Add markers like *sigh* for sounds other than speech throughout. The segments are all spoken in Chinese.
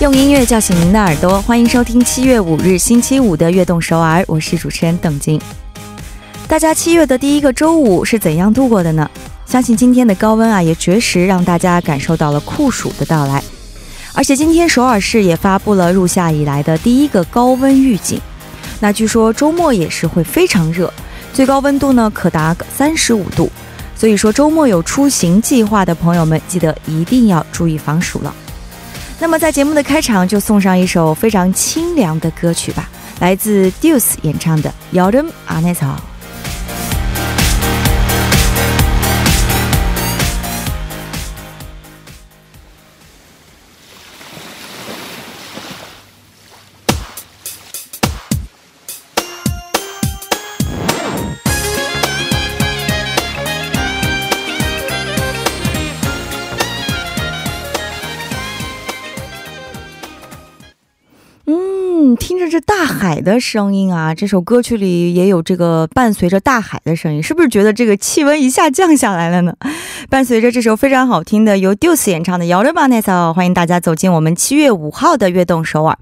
用音乐叫醒您的耳朵，欢迎收听七月五日星期五的《悦动首尔》，我是主持人邓晶。大家七月的第一个周五是怎样度过的呢？相信今天的高温啊，也确实让大家感受到了酷暑的到来。而且今天首尔市也发布了入夏以来的第一个高温预警。那据说周末也是会非常热，最高温度呢可达三十五度。所以说周末有出行计划的朋友们，记得一定要注意防暑了。那么在节目的开场就送上一首非常清凉的歌曲吧来自 deuce 演唱的 yoderm aniso 这大海的声音啊，这首歌曲里也有这个伴随着大海的声音，是不是觉得这个气温一下降下来了呢？*laughs* 伴随着这首非常好听的由 Duce 演唱的《摇着吧，奈嫂》，欢迎大家走进我们七月五号的悦动首尔。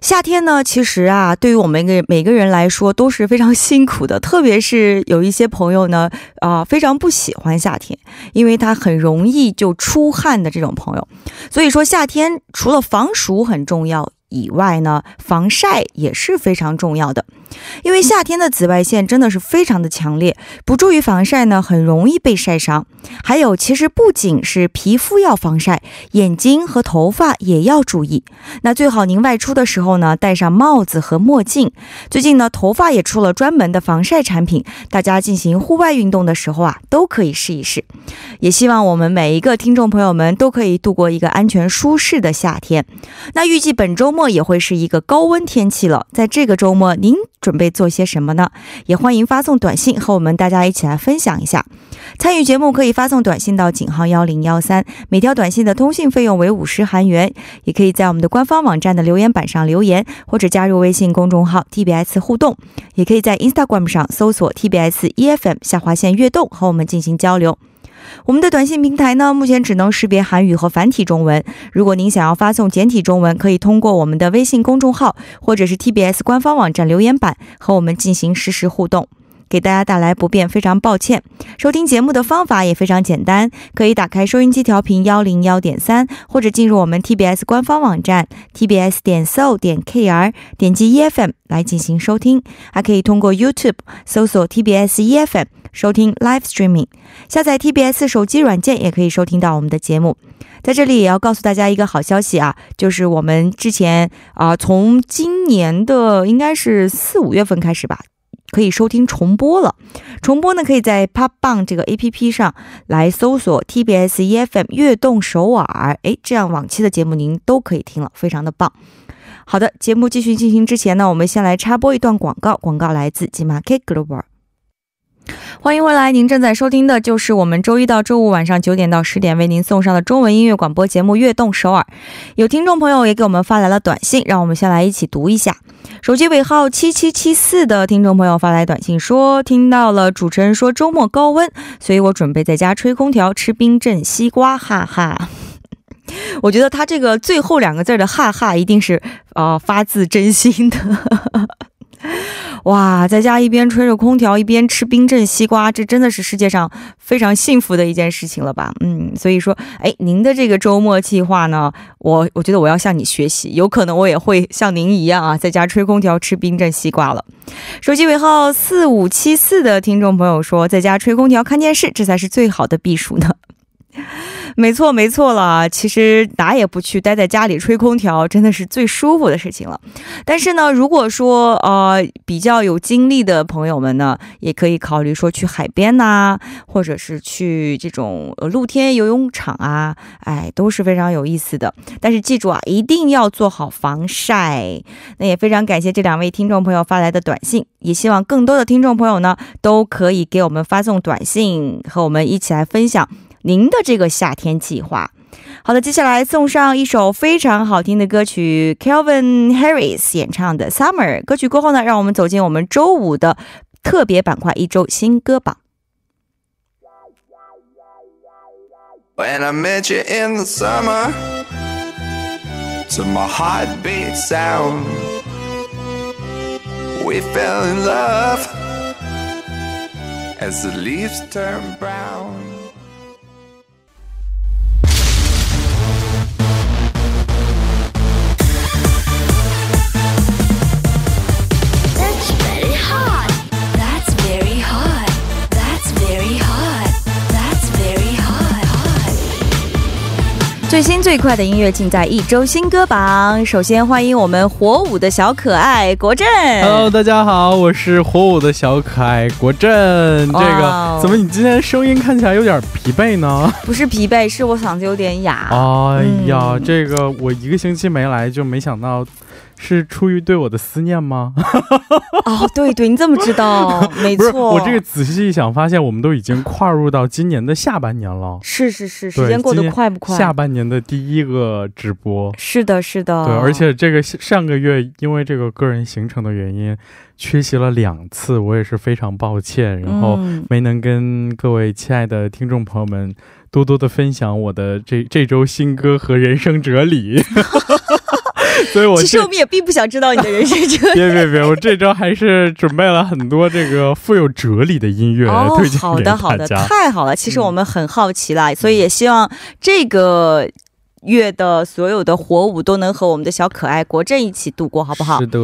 夏天呢，其实啊，对于我们每个每个人来说都是非常辛苦的，特别是有一些朋友呢，啊，非常不喜欢夏天，因为他很容易就出汗的这种朋友。所以说，夏天除了防暑很重要。以外呢，防晒也是非常重要的，因为夏天的紫外线真的是非常的强烈，不注意防晒呢，很容易被晒伤。还有，其实不仅是皮肤要防晒，眼睛和头发也要注意。那最好您外出的时候呢，戴上帽子和墨镜。最近呢，头发也出了专门的防晒产品，大家进行户外运动的时候啊，都可以试一试。也希望我们每一个听众朋友们都可以度过一个安全舒适的夏天。那预计本周。末也会是一个高温天气了，在这个周末，您准备做些什么呢？也欢迎发送短信和我们大家一起来分享一下。参与节目可以发送短信到井号幺零幺三，每条短信的通信费用为五十韩元。也可以在我们的官方网站的留言板上留言，或者加入微信公众号 TBS 互动，也可以在 Instagram 上搜索 TBS EFM 下划线悦动和我们进行交流。我们的短信平台呢，目前只能识别韩语和繁体中文。如果您想要发送简体中文，可以通过我们的微信公众号或者是 TBS 官方网站留言板和我们进行实时互动。给大家带来不便，非常抱歉。收听节目的方法也非常简单，可以打开收音机调频幺零幺点三，或者进入我们 TBS 官方网站 tbs 点 so 点 kr，点击 EFM 来进行收听。还可以通过 YouTube 搜索 TBS EFM。收听 live streaming，下载 TBS 手机软件也可以收听到我们的节目。在这里也要告诉大家一个好消息啊，就是我们之前啊，从今年的应该是四五月份开始吧，可以收听重播了。重播呢，可以在 Pop Bang 这个 APP 上来搜索 TBS EFM 悦动首尔，哎，这样往期的节目您都可以听了，非常的棒。好的，节目继续进行之前呢，我们先来插播一段广告，广告来自 g m a k Global。欢迎回来，您正在收听的就是我们周一到周五晚上九点到十点为您送上的中文音乐广播节目《悦动首尔》。有听众朋友也给我们发来了短信，让我们先来一起读一下。手机尾号七七七四的听众朋友发来短信说：“听到了主持人说周末高温，所以我准备在家吹空调吃冰镇西瓜，哈哈。*laughs* ”我觉得他这个最后两个字的“哈哈”一定是啊发自真心的。*laughs* 哇，在家一边吹着空调一边吃冰镇西瓜，这真的是世界上非常幸福的一件事情了吧？嗯，所以说，哎，您的这个周末计划呢，我我觉得我要向你学习，有可能我也会像您一样啊，在家吹空调吃冰镇西瓜了。手机尾号四五七四的听众朋友说，在家吹空调看电视，这才是最好的避暑呢。*laughs* 没错，没错了。其实哪也不去，待在家里吹空调，真的是最舒服的事情了。但是呢，如果说呃比较有精力的朋友们呢，也可以考虑说去海边呐，或者是去这种露天游泳场啊，哎，都是非常有意思的。但是记住啊，一定要做好防晒。那也非常感谢这两位听众朋友发来的短信，也希望更多的听众朋友呢，都可以给我们发送短信，和我们一起来分享。您的这个夏天计划，好的，接下来送上一首非常好听的歌曲，Kelvin Harris 演唱的《Summer》。歌曲过后呢，让我们走进我们周五的特别板块——一周新歌榜。When I met you in the summer, to my heartbeat sound. We fell in love as the leaves turn brown. 最新最快的音乐尽在一周新歌榜。首先欢迎我们火舞的小可爱国振。Hello，大家好，我是火舞的小可爱国振。这个怎么你今天声音看起来有点疲惫呢？不是疲惫，是我嗓子有点哑。哎呀，嗯这个我一个星期没来，就没想到是出于对我的思念吗？哦，对对，你怎么知道？*laughs* 没，错，我这个仔细一想，发现我们都已经跨入到今年的下半年了。是是是，时间过得快不快？下半年的第一个直播。是的，是的。对，而且这个上个月因为这个个人行程的原因，缺席了两次，我也是非常抱歉。然后嗯没能跟各位亲爱的听众朋友们多多的分享我的这这周新歌和人生哲理，*laughs* *laughs* 所以我其实我们也并不想知道你的人生哲理。*laughs* 别别别，我这周还是准备了很多这个富有哲理的音乐、哦推荐，给好的好的。太好了。其实嗯我们很好奇啦，所以也希望这个月的所有的火舞都能和我们的小可爱国政一起度过，好不好？是的。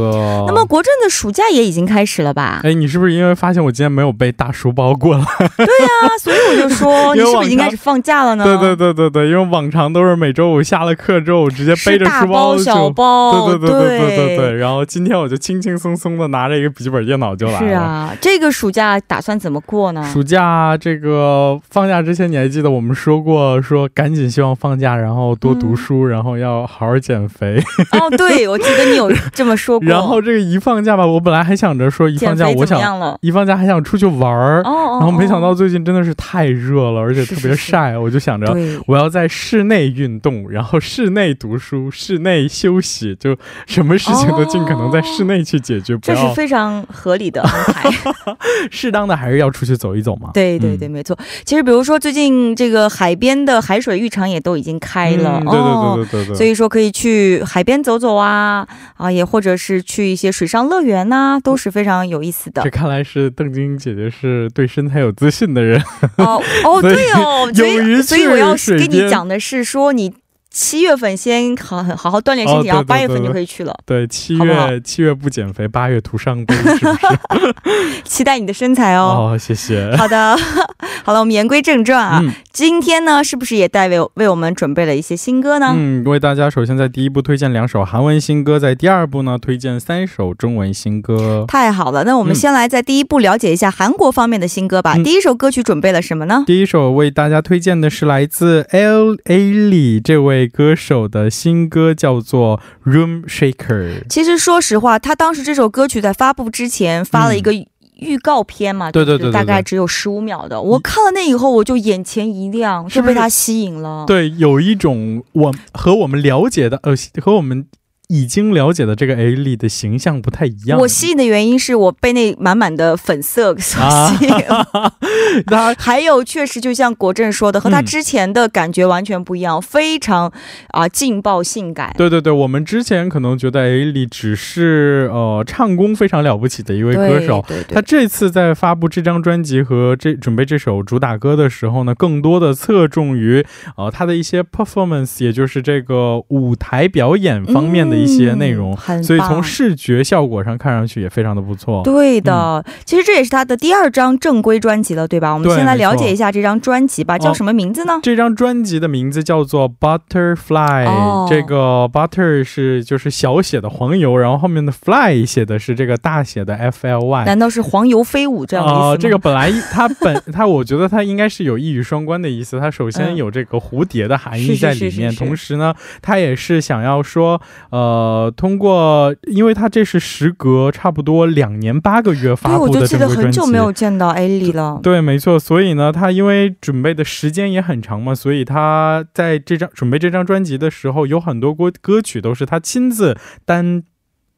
那么国政的暑假也已经开始了吧？哎，你是不是因为发现我今天没有背大书包过了？*laughs* 对呀，所以我就说，*laughs* 你是不是已经开始放假了呢？对对对对对，因为往常都是每周五下了课之后，我直接背着书包、小包。对对对对对对，然后今天我就轻轻松松的拿着一个笔记本电脑就来了。是啊，这个暑假打算怎么过呢？暑假这个放假之前你还记得我们说过，说赶紧希望放假，然后。多读书，然后要好好减肥。哦，对，我记得你有这么说过。*laughs* 然后这个一放假吧，我本来还想着说一放假我想？一放假还想出去玩儿，哦哦，然后没想到哦最近真的是太热了，而且特别是是晒，我就想着。我要在室内运动，然后室内读书，室内休息，就什么事情都尽可能在室内去解决，不这是非常合理的 *laughs* 安排。适当的还是要出去走一走嘛。对对对，没错。其实比如说最近这个海边的海水浴场也都已经开了，嗯对哦对对对对对。所以说可以去海边走走啊啊，也或者是去一些水上乐园呐、都是非常有意思的这。看来是邓晶姐姐是对身材有自信的人。哦哦，*laughs* 对哦，所以所以我要跟你讲的是说你。七月份先好好好锻炼身体，哦对然后八月份就可以去了。对，七好好月七月不减肥，八月徒伤悲，*laughs* 是不是？期待你的身材哦。*laughs* 哦，谢谢。好的，*laughs* 好了，我们言归正传啊。嗯今天呢，是不是也带为为我们准备了一些新歌呢？嗯，为大家首先在第一部推荐两首韩文新歌，在第二部呢推荐三首中文新歌。太好了，那我们嗯先来在第一步了解一下韩国方面的新歌吧。嗯第一首歌曲准备了什么呢？第一首为大家推荐的是来自 L A 里这位歌手的新歌，叫做《Room Shaker》。其实说实话，他当时这首歌曲在发布之前发了一个预告片嘛，对对对大概只有十五秒的。我看了那以后，我就眼前一亮，就被他吸引了。对，有一种我和我们了解的，呃，和我们已经了解的这个 A 里的形象不太一样。我吸引的原因是我被那满满的粉色所吸引，*laughs* 他 *laughs* 还有确实就像国政说的，和他嗯之前的感觉完全不一样，非常啊、劲爆性感。对对对，我们之前可能觉得 A 里只是呃唱功非常了不起的一位歌手。他这次在发布这张专辑和这准备这首主打歌的时候呢，更多的侧重于呃他的一些 performance，也就是这个舞台表演方面的一些内容，嗯所以从视觉效果上看上去也非常的不错。对的，其实这也是他的第二张正规专辑了，对吧？我们先来了解一下这张专辑吧，哦叫什么名字呢？这张专辑的名字叫做 Butterfly，、哦这个 Butter 是就是小写的黄油，然后后面的 Fly 写的是这个大写的 F L Y。难道是黄油飞舞这样的意思吗？呃这个本来它本 *laughs* 它，我觉得它应该是有一语双关的意思。它首先嗯有这个蝴蝶的含义在里面，是是是同时呢，它也是想要说，呃，通过，因为他这是时隔差不多两年八个月对，发布的这个专辑，记得很久没有见到 A 里了。对，没错。所以呢，他因为准备的时间也很长嘛，所以他在这张准备这张专辑的时候，有很多歌歌曲都是他亲自担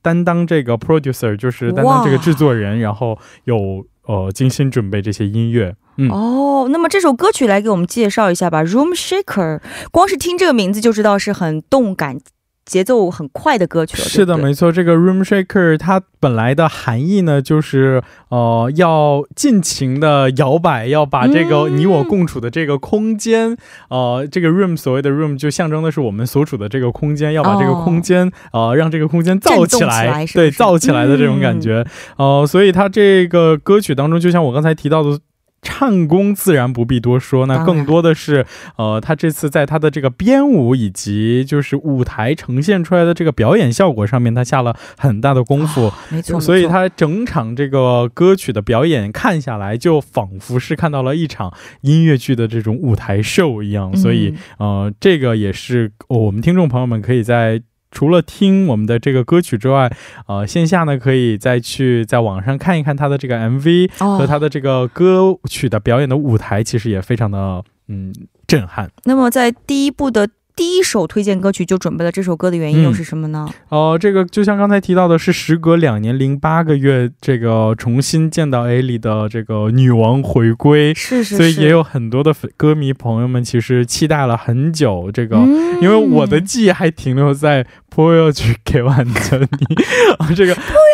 担当这个 producer，就是担当这个制作人，然后有呃精心准备这些音乐。嗯，哦，那么这首歌曲来给我们介绍一下吧，《Room Shaker》。光是听这个名字就知道是很动感节奏很快的歌曲了。是的，对对没错。这个 Room Shaker 它本来的含义呢，就是呃，要尽情的摇摆，要把这个嗯你我共处的这个空间，呃，这个 room 所谓的 room 就象征的是我们所处的这个空间，要把这个空间、呃，让这个空间造起来，起来是是对，造起来的这种感觉。呃，所以它这个歌曲当中，就像我刚才提到的。唱功自然不必多说，那更多的是，呃，他这次在他的这个编舞以及就是舞台呈现出来的这个表演效果上面，他下了很大的功夫。没错，所以他整场这个歌曲的表演看下来，就仿佛是看到了一场音乐剧的这种舞台秀一样。所以，呃，这个也是、哦我们听众朋友们可以在。除了听我们的这个歌曲之外，呃，线下呢可以再去在网上看一看他的这个 MV 哦和他的这个歌曲的表演的舞台，其实也非常的嗯震撼。那么在第一部的第一首推荐歌曲就准备了这首歌的原因嗯又是什么呢？哦、这个就像刚才提到的，是时隔两年零八个月，这个重新见到 A 里的这个女王回归，是是是，所以也有很多的粉歌迷朋友们其实期待了很久。这个，嗯因为我的记忆还停留在《p o y o 去给完的你》啊，*laughs* 这个 *laughs*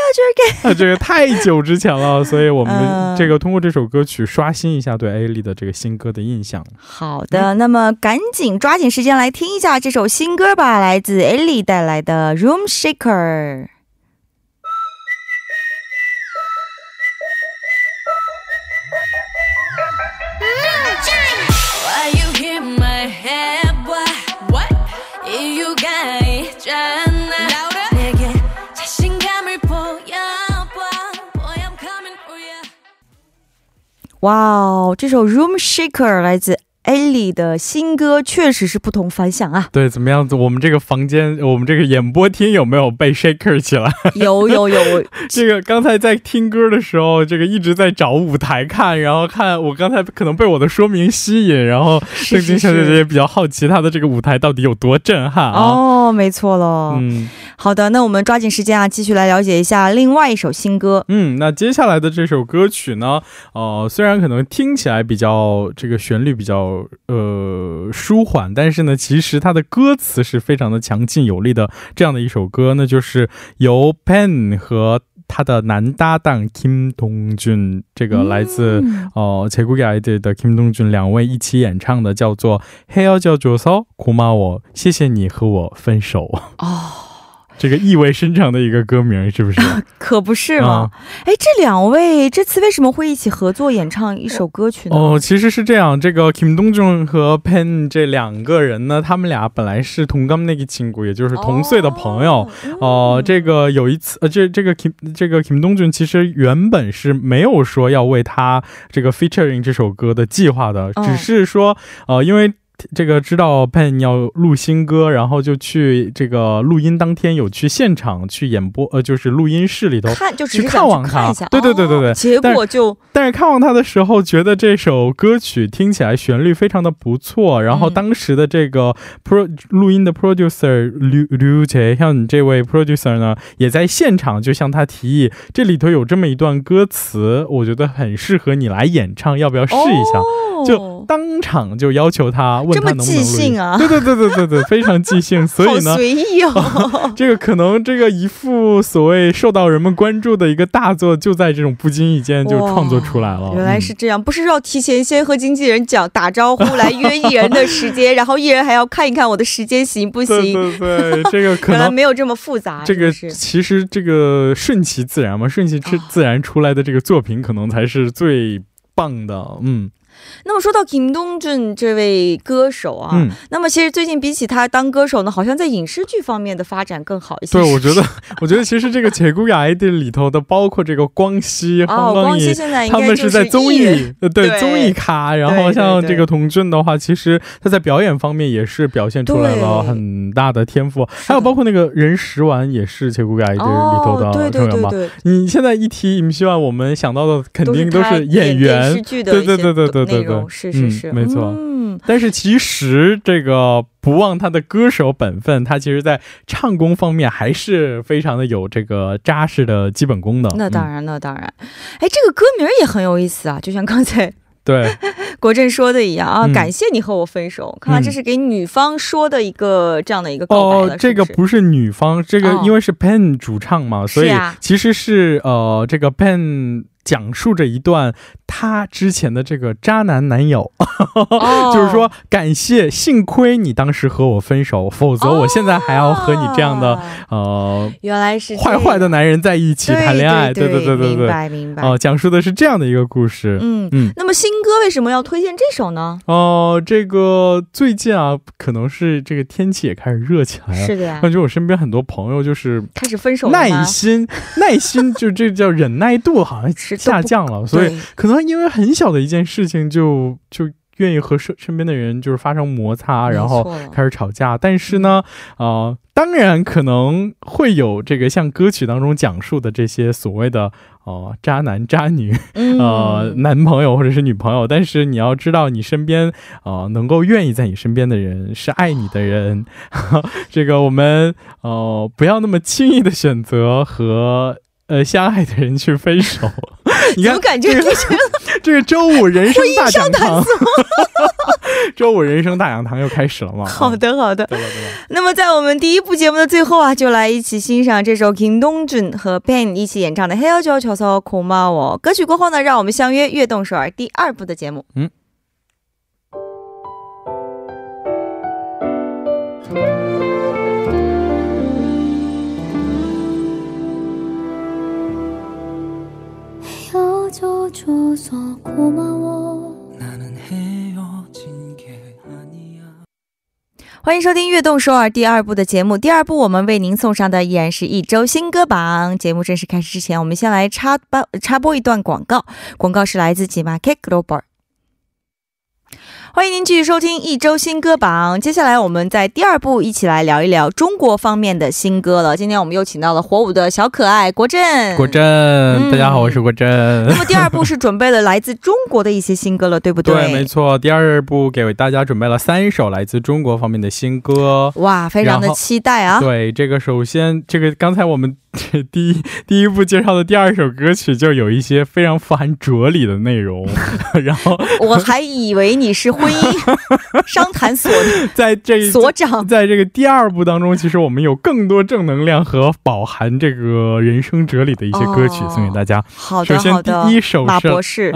*laughs* 这个太久之前了，*laughs* 所以我们嗯这个通过这首歌曲刷新一下对 A 丽的这个新歌的印象。好的，那么赶紧抓紧时间来听一下这首新歌吧，来自 Ellie 带来的《Room Shaker》。哇哦，这首《Room Shaker》来自 Ellie 的新歌，确实是不同凡响啊！*laughs* 对，怎么样子？我们这个房间，我们这个演播厅有没有被 shaker 起来？有 *laughs* 有有，*laughs* 这个刚才在听歌的时候，这个一直在找舞台看，然后看我刚才可能被我的说明吸引，然后郑晶小姐姐也比较好奇她的这个舞台到底有多震撼啊。哦，没错喽。嗯好的，那我们抓紧时间啊，继续来了解一下另外一首新歌。嗯，那接下来的这首歌曲呢，呃，虽然可能听起来比较这个旋律比较呃舒缓，但是呢，其实它的歌词是非常的强劲有力的。这样的一首歌，那就是由 Pen 和他的男搭档 Kim Dong Jun，这个来自、嗯、呃《切古给 ID》的 Kim Dong Jun 两位一起演唱的，叫做《Hell 叫做骚苦骂我，谢谢你和我分手》哦。这个意味深长的一个歌名，是不是？*laughs* 可不是嘛？哎、这两位这次为什么会一起合作演唱一首歌曲呢？哦，其实是这样，这个 Kim Dong Jun 和 Pen 这两个人呢，他们俩本来是同刚那个亲故，也就是同岁的朋友。哦、嗯这个有一次，呃，这这个 Kim 这个 Kim Dong Jun 其实原本是没有说要为他这个 featuring 这首歌的计划的，哦只是说，呃，因为。这个知道 Pen 要录新歌，然后就去这个录音当天有去现场去演播，呃，就是录音室里头看就只去是看望他对对对对对哦结但果就但是看望他的时候，觉得这首歌曲听起来旋律非常的不错。然后嗯当时的这个 pro 录音的 producer 刘刘杰像你这位 producer 呢，也在现场就向他提议，这里头有这么一段歌词，我觉得很适合你来演唱，要不要试一下？哦、就当场就要求他，问他能不能录这么即兴音。啊对对对对对对，非常即兴。所以呢，*laughs* 随意哦。*laughs* 这个可能这个一副所谓受到人们关注的一个大作，就在这种不经意间就创作出来了。原来是这样，不是要提前先和经纪人讲打招呼来约艺人的时间，然后艺人还要看一看我的时间行不行？对对，这个可能。没有这么复杂，这个是其实这个顺其自然嘛，顺其自哦自然出来的这个作品，可能才是最棒的。嗯那么说到 Kim Dong Jun 这位歌手啊，嗯，那么其实最近比起他当歌手呢，好像在影视剧方面的发展更好一些。对，我觉得，*laughs* 我觉得其实这个《铁骨雅 ID》里头的，包括这个光熙、哦，黄光义。光熙现在应他们是在综艺对对综艺咖，然后像这个童俊的话，其实他在表演方面也是表现出来了很大的天赋，还有包括那个任时完也是《铁骨雅 ID》里头的成员嘛。对对对，你现在一提，你希望我们想到的肯定都是演员对对对对对内容是是是，嗯没错。嗯，但是其实这个不忘他的歌手本分，他其实在唱功方面还是非常的有这个扎实的基本功的。嗯那当然，那当然。哎，这个歌名也很有意思啊，就像刚才对，*laughs* 国振说的一样啊，嗯。感谢你和我分手。看来嗯。这是给女方说的一个这样的一个告白了，哦，这个不是？女方，这个哦。因为是 Pen 主唱嘛，所以其实是呃，这个 Pen 讲述着一段他之前的这个渣男男友，*laughs* 哦。就是说感谢，幸亏你当时和我分手，否则我现在还要和你这样的、哦。呃原来是坏坏的男人在一起谈恋爱，对对对对明对，白明白。哦、讲述的是这样的一个故事。嗯嗯。那么新歌为什么要推荐这首呢？哦、这个最近啊，可能是这个天气也开始热起来了。是的呀，感觉我身边很多朋友就是开始分手了耐心，耐心就这叫忍耐度好像是下降了，所以可能因为很小的一件事情就就愿意和身身边的人就是发生摩擦，然后开始吵架。但是呢，呃，当然可能会有这个像歌曲当中讲述的这些所谓的呃渣男渣女，嗯呃男朋友或者是女朋友，但是你要知道，你身边呃能够愿意在你身边的人是爱你的人 *laughs* *laughs* 这个我们呃不要那么轻易的选择和呃相爱的人去分手。*laughs* 你看怎么，感觉这个这是这个周*laughs* 五人生大讲堂，*laughs* 周五人生大讲堂又开始了吗？好的好的。对吧对吧？那么在我们第一部节目的最后啊，就来一起欣赏这首 Kim Dong Jun 和 Pen 一起演唱的《헤어져 줘서 고마워》。歌曲过后呢，让我们相约《悦动首尔》第二部的节目。嗯。 欢迎收听《悦动首尔》第二部的节目。第二部我们为您送上的依然是一周新歌榜。节目正式开始之前，我们先来插播插播一段广告。广告是来自吉马 K Global。欢迎您继续收听一周新歌榜。接下来我们在第二部一起来聊一聊中国方面的新歌了。今天我们又请到了火舞的小可爱国振。国振、大家好，我是国振。那么第二部是准备了来自中国的一些新歌了，对不对？*laughs* 对，没错。第二部给大家准备了三首来自中国方面的新歌。哇，非常的期待啊！对，这个首先，这个刚才我们 *laughs* 第一第一部介绍的第二首歌曲就有一些非常富含哲理的内容，*laughs* 然后 *laughs* 我还以为你是婚姻商谈所在这所长。在这个第二部当中，其实我们有更多正能量和饱含这个人生哲理的一些歌曲哦送给大家。好首先的好的，第一首马是博士，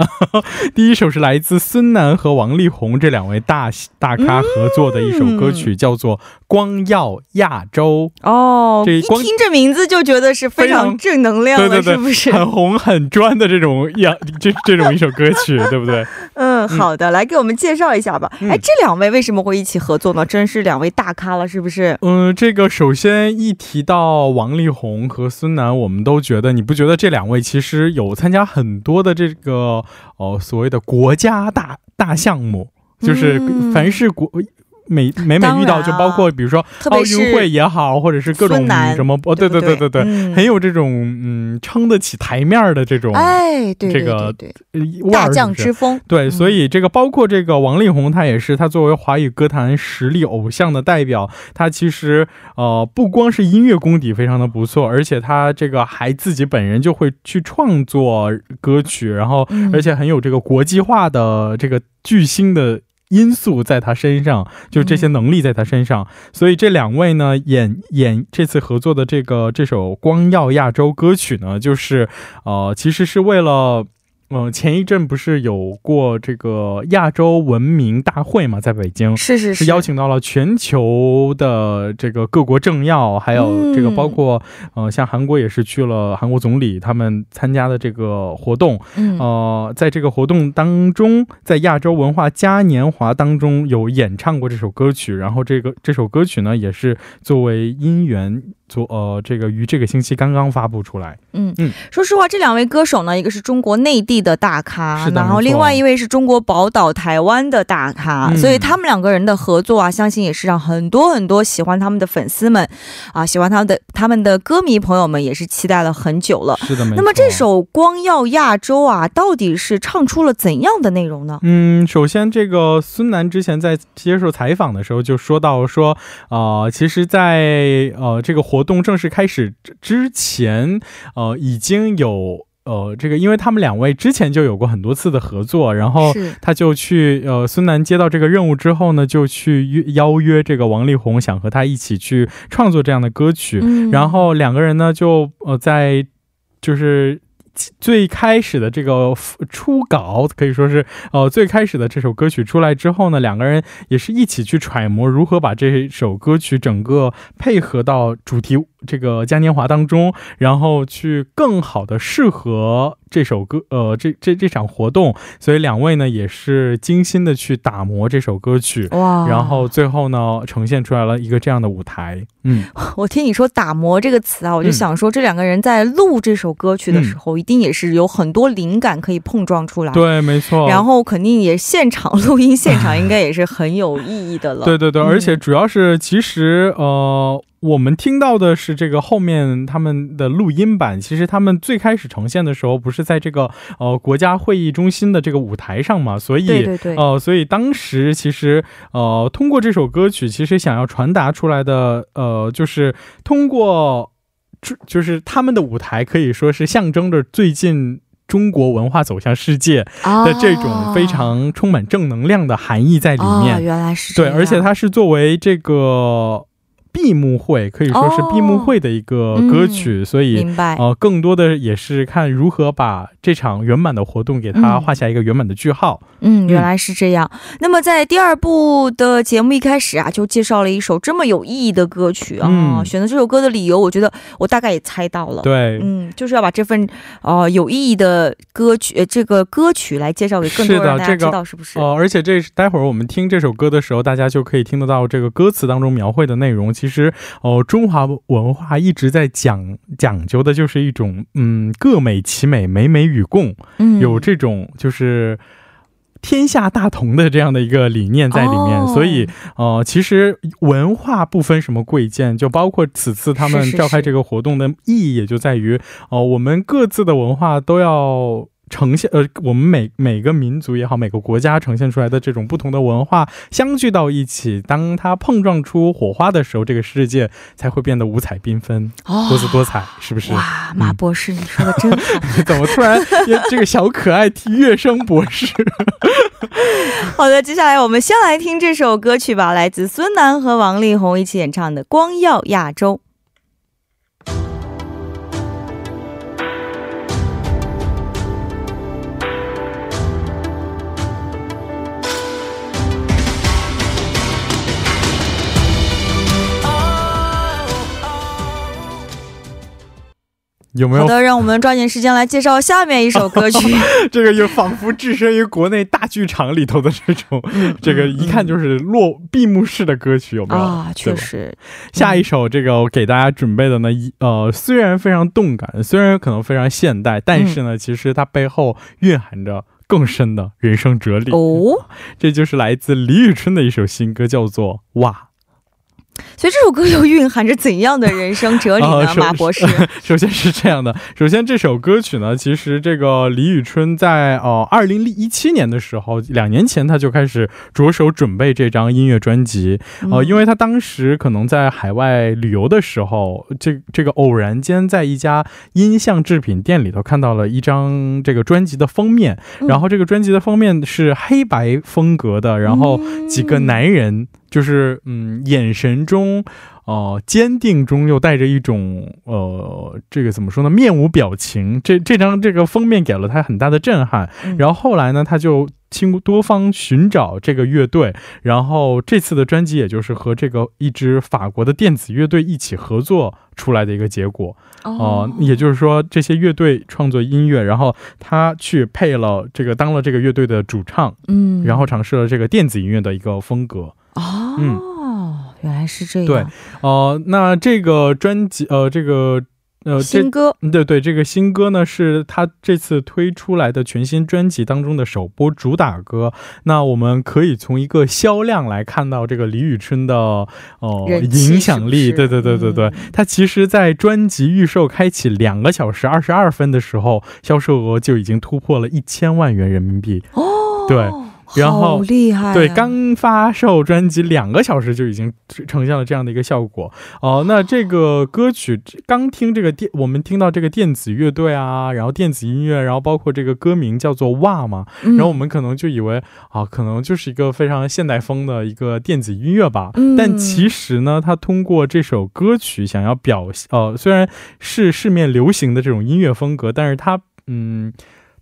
第一首是来自孙楠和王力宏这两位大大咖合作的一首歌曲，叫做《光耀亚洲哦，一这光听这名字就觉得是非常正能》，量的，对对对，是不是？很红很专的这种样这这种一首歌曲，对不对？*laughs* 嗯，好的，来给我们介绍一下吧。嗯哎，这两位为什么会一起合作呢？真是两位大咖了，是不是？嗯，这个首先一提到王力宏和孙楠，我们都觉得，你不觉得这两位其实有参加很多的这个哦所谓的国家大大项目，就是嗯凡是国。每每每遇到，就包括比如说奥运会也好，或者是各种什么哦，对对对对？对很有这种嗯撑得起台面儿的这种哎，对对这个大将之风，对，嗯。所以这个包括这个王力宏，他也是他作为华语歌坛实力偶像的代表，他其实呃不光是音乐功底非常的不错，而且他这个还自己本人就会去创作歌曲，然后嗯。而且很有这个国际化的这个巨星的。因素在他身上，就这些能力在他身上，所以这两位呢演演这次合作的这个这首《光耀亚洲》歌曲呢，就是呃，其实是为了嗯、前一阵不是有过这个亚洲文明大会嘛，在北京。是是是邀请到了全球的这个各国政要，还有这个嗯包括、呃，像韩国也是去了韩国总理他们参加的这个活动，嗯呃，在这个活动当中，在亚洲文化嘉年华当中有演唱过这首歌曲，然后这个这首歌曲呢也是作为音源做呃这个于这个星期刚刚发布出来。嗯嗯说实话，这两位歌手呢，一个是中国内地的大咖，然后另外一位是中国宝岛台湾的大咖，嗯所以他们两个人的合作啊，相信也是让很多很多喜欢他们的粉丝们啊，喜欢他们的他们的歌迷朋友们也是期待了很久了。是的，没错。那么这首《光耀亚洲》啊，到底是唱出了怎样的内容呢？嗯，首先，这个孙楠之前在接受采访的时候就说到说，呃，其实在，呃这个活动正式开始之之前，呃，已经有呃，这个因为他们两位之前就有过很多次的合作，然后他就去呃，孙楠接到这个任务之后呢，就去约邀约这个王力宏，想和他一起去创作这样的歌曲。嗯然后两个人呢，就呃在就是。最开始的这个初稿可以说是，呃，最开始的这首歌曲出来之后呢，两个人也是一起去揣摩如何把这首歌曲整个配合到主题这个嘉年华当中，然后去更好的适合这首歌，呃，这这这场活动。所以两位呢也是精心的去打磨这首歌曲，哇，然后最后呢呈现出来了一个这样的舞台。嗯，*laughs* 我听你说“打磨”这个词啊，我就嗯想说，这两个人在录这首歌曲的时候，一定也是有很多灵感可以碰撞出来。。对，没错。然后肯定也现场 *laughs* 录音，现场应该也是很有意义的了。对 *laughs* 对对，嗯而且主要是其实呃，我们听到的是这个后面他们的录音版，其实他们最开始呈现的时候不是在这个呃国家会议中心的这个舞台上嘛，所以对对对，呃，所以当时其实呃，通过这首歌曲，其实想要传达出来的呃，就是通过就就是他们的舞台可以说是象征着最近。中国文化走向世界的这种非常充满正能量的含义在里面，哦、原来是这对，而且它是作为这个闭幕会，可以说是闭幕会的一个歌曲，所以明白呃，更多的也是看如何把这场圆满的活动给它嗯画下一个圆满的句号。嗯，原来是这样。那么在第二部的节目一开始啊，就介绍了一首这么有意义的歌曲啊。嗯选择这首歌的理由，我觉得我大概也猜到了。对，嗯，就是要把这份呃有意义的歌曲，呃这个歌曲来介绍给更多人，大家知道是不是？呃，而且这待会儿我们听这首歌的时候，大家就可以听得到这个歌词当中描绘的内容。其实，哦、中华文化一直在讲讲究的就是一种嗯各美其美，美美与共，嗯有这种就是。天下大同的这样的一个理念在里面，哦所以呃，其实文化不分什么贵贱，就包括此次他们召开这个活动的意义，也就在于哦、呃我们各自的文化都要。呈现呃，我们每每个民族也好，每个国家呈现出来的这种不同的文化相聚到一起，当它碰撞出火花的时候，这个世界才会变得五彩缤纷、哦多姿多彩，是不是？哇，马博士，你说的真好。*laughs* 怎么突然这个小可爱提乐声博士？*laughs* 好的，接下来我们先来听这首歌曲吧，来自孙楠和王力宏一起演唱的《光耀亚洲》。有没有好的，让我们抓紧时间来介绍下面一首歌曲。*laughs* 这个又仿佛置身于国内大剧场里头的这种，这个一看就是落闭幕式的歌曲，有没有？啊，确实，下一首这个我给大家准备的呢，一呃，虽然非常动感，虽然可能非常现代，但是呢，其实它背后蕴含着更深的人生哲理。哦，*laughs* 这就是来自李宇春的一首新歌，叫做《哇》。所以这首歌又蕴含着怎样的人生哲理呢？*laughs* 马博士，*laughs* 首先是这样的，首先这首歌曲呢，其实这个李宇春在呃二零一七年的时候，两年前他就开始着手准备这张音乐专辑，呃，因为他当时可能在海外旅游的时候，这这个偶然间在一家音像制品店里头看到了一张这个专辑的封面，嗯。然后这个专辑的封面是黑白风格的，然后几个男人就是嗯眼神中。呃，坚定中又带着一种呃，这个怎么说呢？面无表情。这这张这个封面给了他很大的震撼。嗯然后后来呢，他就经多方寻找这个乐队，然后这次的专辑也就是和这个一支法国的电子乐队一起合作出来的一个结果。哦、也就是说，这些乐队创作音乐，然后他去配了这个当了这个乐队的主唱，嗯然后尝试了这个电子音乐的一个风格。哦，嗯原来是这样，对哦、那这个专辑，呃，这个，呃，新歌，嗯对对，这个新歌呢是他这次推出来的全新专辑当中的首播主打歌。那我们可以从一个销量来看到这个李宇春的哦、影响力。对对对对对嗯，他其实，在专辑预售开启两个小时二十二分的时候，销售额就已经突破了一千万元人民币。哦，对然后厉害、啊，对，刚发售专辑两个小时就已经呈现了这样的一个效果。哦、那这个歌曲刚听这个电，我们听到这个电子乐队啊，然后电子音乐，然后包括这个歌名叫做哇嘛，嗯，然后我们可能就以为啊，可能就是一个非常现代风的一个电子音乐吧。嗯。但其实呢，他通过这首歌曲想要表现，呃，虽然是市面流行的这种音乐风格，但是他嗯，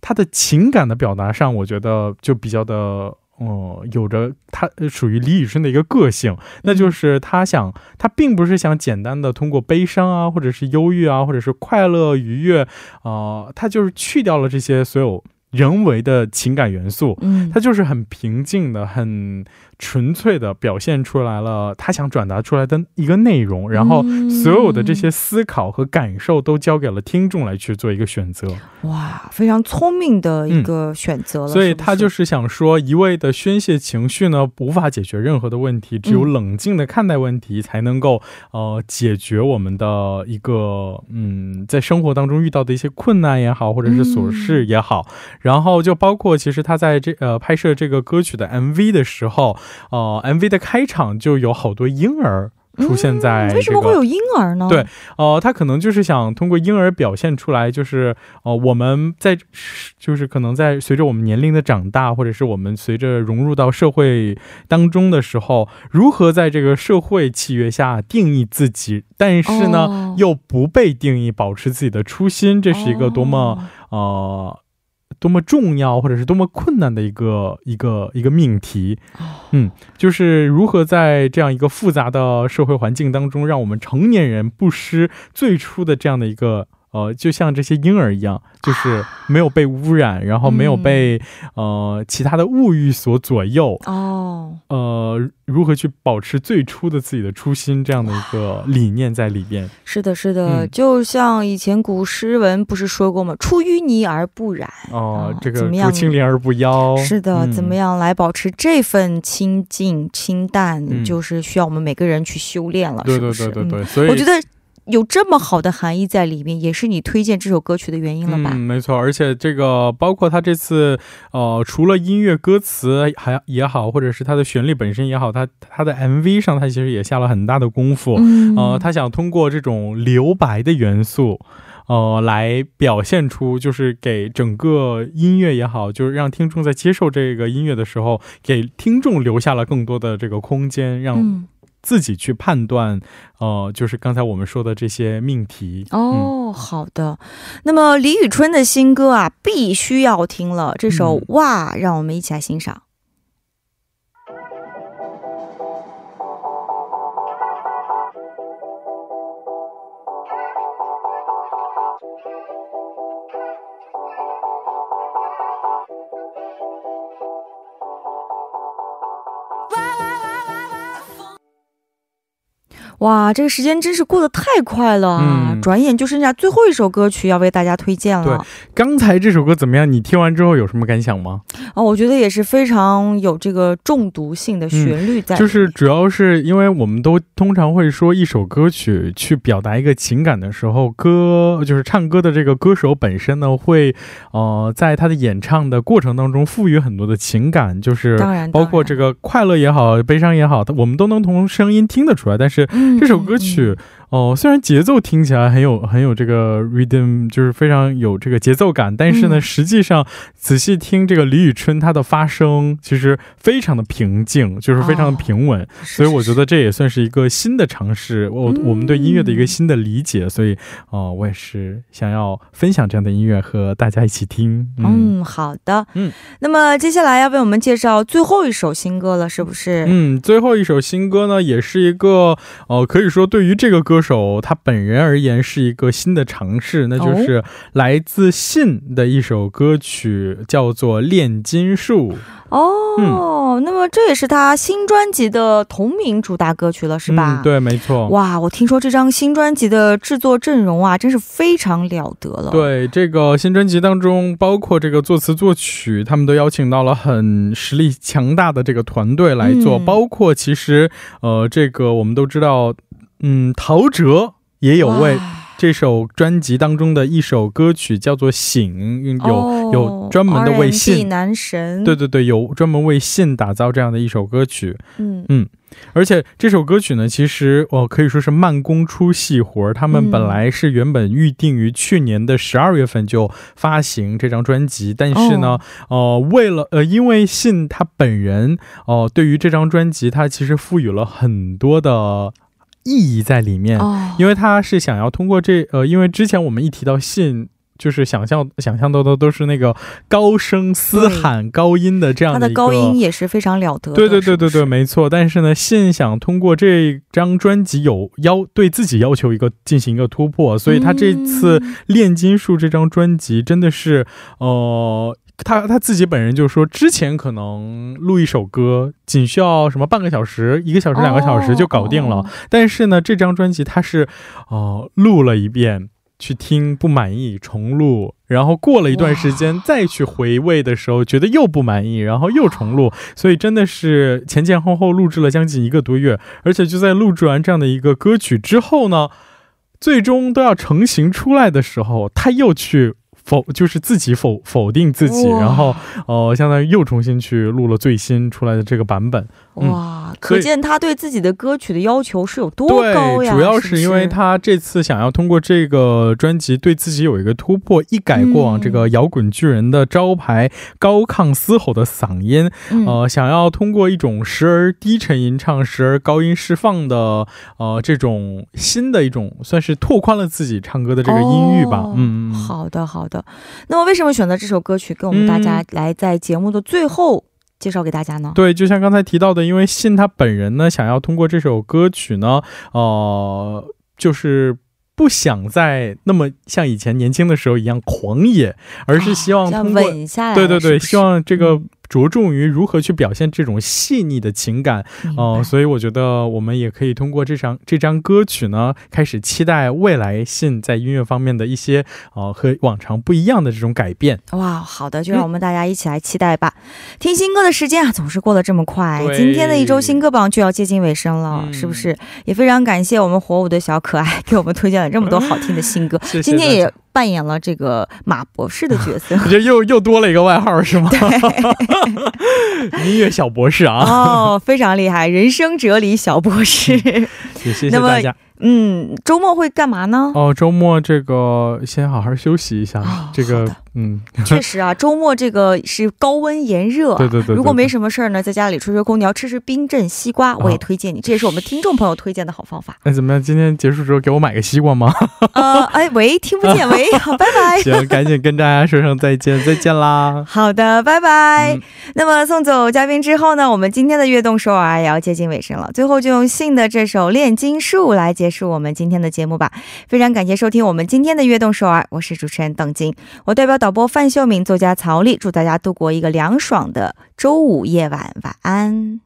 他的情感的表达上，我觉得就比较的。哦、有着他呃属于李宇春的一个个性，那就是他想，他并不是想简单的通过悲伤啊，或者是忧郁啊，或者是快乐愉悦，啊、他就是去掉了这些所有人为的情感元素，嗯，他就是很平静的、很纯粹的表现出来了他想转达出来的一个内容，然后嗯所有的这些思考和感受都交给了听众来去做一个选择。哇，非常聪明的一个选择了，嗯所以他就是是想说，一味的宣泄情绪呢，无法解决任何的问题，只有嗯冷静的看待问题，才能够呃解决我们的一个嗯，在生活当中遇到的一些困难也好，或者是琐事也好。然后就包括其实他在这呃拍摄这个歌曲的 MV 的时候，呃，MV 的开场就有好多婴儿。出现在、这个嗯为什么会有婴儿呢？对呃，他可能就是想通过婴儿表现出来，就是呃，我们在就是可能在随着我们年龄的长大，或者是我们随着融入到社会当中的时候，如何在这个社会契约下定义自己，但是呢、哦又不被定义，保持自己的初心，这是一个多么、哦呃。多么重要，或者是多么困难的一个一个一个命题，嗯，就是如何在这样一个复杂的社会环境当中，让我们成年人不失最初的这样的一个呃，就像这些婴儿一样，就是没有被污染，然后没有被、呃其他的物欲所左右，哦，呃，如何去保持最初的自己的初心这样的一个理念在里边。是的，是的，嗯就像以前古诗文不是说过吗？出淤泥而不染。哦、哦这个怎么样濯清涟而不妖。是的，嗯怎么样来保持这份清净清淡，嗯就是需要我们每个人去修炼了，对对是不是？对对对，嗯所以我觉得有这么好的含义在里面，也是你推荐这首歌曲的原因了吧？嗯，没错，而且这个包括他这次，呃，除了音乐歌词还也好，或者是他的旋律本身也好，他他的 MV 上他其实也下了很大的功夫。嗯呃，他想通过这种留白的元素。呃，来表现出就是给整个音乐也好，就是让听众在接受这个音乐的时候，给听众留下了更多的这个空间，让嗯自己去判断，呃，就是刚才我们说的这些命题。嗯，哦，好的。那么李宇春的新歌啊，必须要听了。这首《嗯哇》，让我们一起来欣赏。哇，这个时间真是过得太快了啊！嗯转眼就剩下最后一首歌曲要为大家推荐了。对刚才这首歌怎么样？你听完之后有什么感想吗？哦，我觉得也是非常有这个中毒性的旋律在就是主要是因为我们都通常会说，一首歌曲去表达一个情感的时候，歌就是唱歌的这个歌手本身呢，会呃在他的演唱的过程当中赋予很多的情感，就是当然包括这个、个快乐也好，悲伤也好，我们都能从声音听得出来。但是嗯这首歌曲，哦，虽然节奏听起来很有很有这个 rhythm，就是非常有这个节奏感，但是呢，嗯实际上仔细听这个李宇春她的发声，其实非常的平静，就是非常的平稳。是所以我觉得这也算是一个新的尝试，我、嗯我们对音乐的一个新的理解。所以，哦、我也是想要分享这样的音乐和大家一起听。嗯嗯，好的，嗯，那么接下来要为我们介绍最后一首新歌了，是不是？嗯，最后一首新歌呢，也是一个呃，可以说对于这个歌手他本人而言是一个新的尝试，那就是来自信的一首歌曲，叫做《炼金术》。哦、那么这也是他新专辑的同名主打歌曲了，是吧？嗯，。对，没错。哇，我听说这张新专辑的制作阵容啊，真是非常了得了。，对这个新专辑当中，包括这个作词作曲，他们都邀请到了很实力强大的这个团队来做，嗯包括其实呃，这个我们都知道，嗯，陶喆也有为这这首专辑当中的一首歌曲叫做《醒》，有、哦有专门的为信，男神，对，对对，有专门为信打造这样的一首歌曲。嗯嗯而且这首歌曲呢，其实哦可以说是慢工出细活儿。他们嗯本来是原本预定于去年的十二月份就发行这张专辑，但是呢，呃，为了呃，因为信他本人哦、对于这张专辑他其实赋予了很多的意义在里面，哦，因为他是想要通过这呃，因为之前我们一提到信。就是想象想象到的都是那个高声嘶喊、高音的这样的他的高音也是非常了得的，对对对对对，是是没错。但是呢，信想通过这张专辑有要对自己要求一个进行一个突破，所以他这次嗯《炼金术》这张专辑真的是，呃。他他自己本人就说，之前可能录一首歌仅需要什么半个小时、一个小时、两个小时就搞定了，哦但是呢，这张专辑他是，哦、录了一遍，去听不满意，重录，然后过了一段时间再去回味的时候，觉得又不满意，然后又重录，所以真的是前前后后录制了将近一个多月，而且就在录制完这样的一个歌曲之后呢，最终都要成型出来的时候，他又去。否，就是自己否否定自己，然后，呃，相当于又重新去录了最新出来的这个版本。嗯哇，可见他对自己的歌曲的要求是有多，高呀！主要是因为他这次想要通过这个专辑对自己有一个突破，一改过往这个摇滚巨人的招牌高亢嘶吼的嗓音，嗯呃，想要通过一种时而低沉吟唱、时而高音释放的，呃，这种新的一种，算是拓宽了自己唱歌的这个音域吧。哦嗯嗯，好的好的。那么为什么选择这首歌曲跟我们大家嗯来在节目的最后介绍给大家呢？对，就像刚才提到的，因为信他本人呢，想要通过这首歌曲呢，呃，就是。不想再那么像以前年轻的时候一样狂野，而是希望通过、稳下来，对对对，希望这个嗯着重于如何去表现这种细腻的情感，明哦、白所以我觉得我们也可以通过这张这张歌曲呢，开始期待未来信在音乐方面的一些呃和往常不一样的这种改变。哇，好的，就让我们大家一起来期待吧。听新歌的时间啊，总是过得这么快，今天的一周新歌榜就要接近尾声了，嗯是不是？也非常感谢我们火舞的小可爱 *laughs* 给我们推荐了这么多好听的新歌，*laughs* 谢谢今天也扮演了这个马博士的角色。*laughs* 我觉得又又多了一个外号是吗？*laughs* 音乐小博士啊，哦，非常厉害，人生哲理小博士。也谢谢大家。嗯，周末会干嘛呢？哦，周末这个先好好休息一下，哦这个嗯，确实啊，周末这个是高温炎热、啊。对对对对如果没什么事儿呢，在家里吹吹空调，吃吃冰镇西瓜，我也推荐你，这也是我们听众朋友推荐的好方法。那怎么样？今天结束之后给我买个西瓜吗？呃，哎，喂，听不见，喂，*laughs* 好，拜拜。行，赶紧跟大家说声再见，再见啦。*laughs* 好的，拜拜。嗯那么送走嘉宾之后呢，我们今天的悦动首尔也要接近尾声了。最后就用信的这首《炼金术》来结束我们今天的节目吧。非常感谢收听我们今天的悦动首尔，我是主持人邓晶，我代表导播范秀敏、作家曹丽，祝大家度过一个凉爽的周五夜晚，晚安。